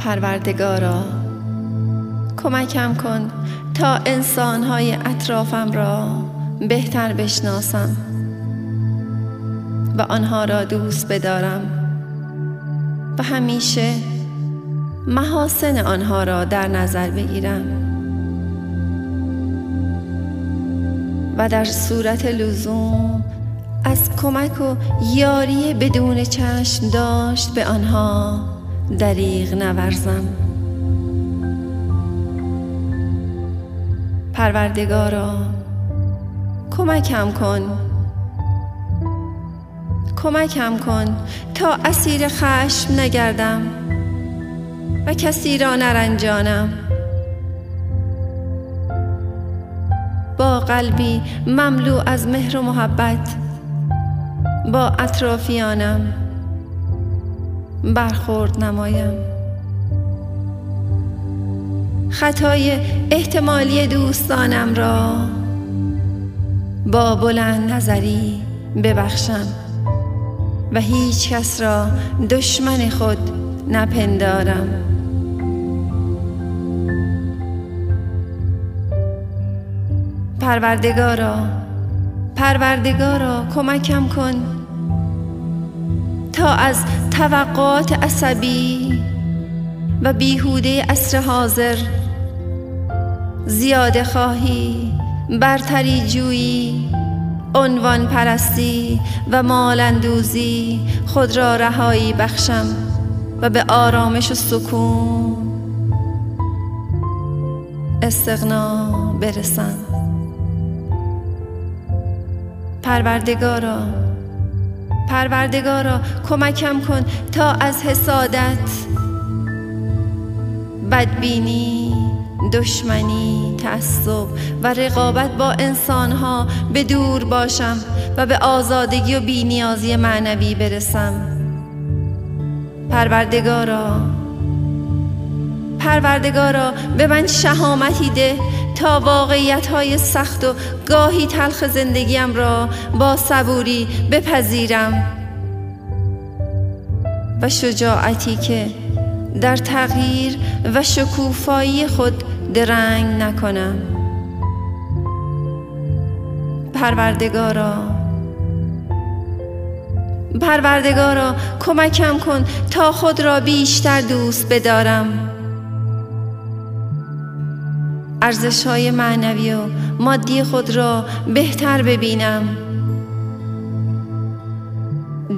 پروردگارا. کمکم کن تا انسانهای اطرافم را بهتر بشناسم و آنها را دوست بدارم و همیشه محاسن آنها را در نظر بگیرم و در صورت لزوم از کمک و یاری بدون چشم داشت به آنها دریغ نورزم. پروردگارا کمکم کن. کمکم کن تا اسیر خشم نگردم و کسی را نرنجانم. با قلبی مملو از مهر و محبت با اطرافیانم. برخورد نمایم. خطای احتمالی دوستانم را با بلند نظری ببخشم و هیچ کس را دشمن خود نپندارم. پروردگارا پروردگارا کمکم کن. از توقعات عصبی و بیهوده اصر حاضر زیاده خواهی برتری جویی عنوان پرستی و مالندوزی خود را رهایی بخشم و به آرامش و سکون استغنا برسم. پروردگارا پروردگارا کمکم کن تا از حسادت. بدبینی دشمنی تعصب و رقابت با انسانها به دور باشم و به آزادگی و بینیازی معنوی برسم. پروردگارا پروردگارا به من شهامتی ده تا واقعیت های سخت و گاهی تلخ زندگیم را با صبوری بپذیرم و شجاعتی که در تغییر و شکوفایی خود درنگ نکنم. پروردگارا پروردگارا کمکم کن تا خود را بیشتر دوست بدارم. ارزش های معنوی و مادی خود را بهتر ببینم.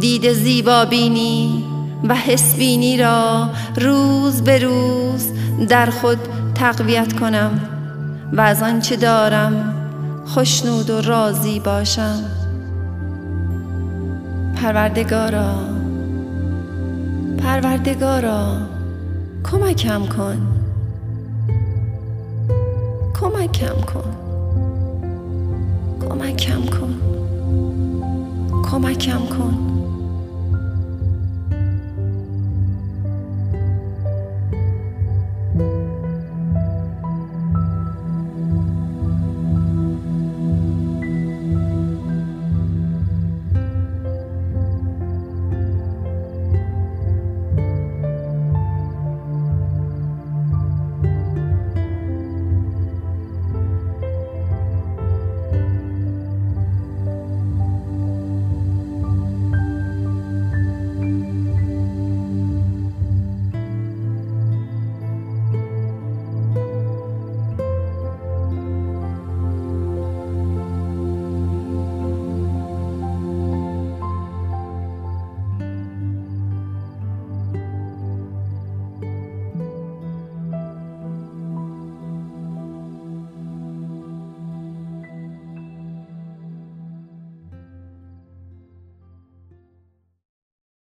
دید زیبا بینی و حسبینی را روز به روز در خود تقویت کنم و از آنچه دارم خوشنود و راضی باشم. پروردگارا پروردگارا کمکم کن. کمکم کن. کمکم کن. کمکم کن.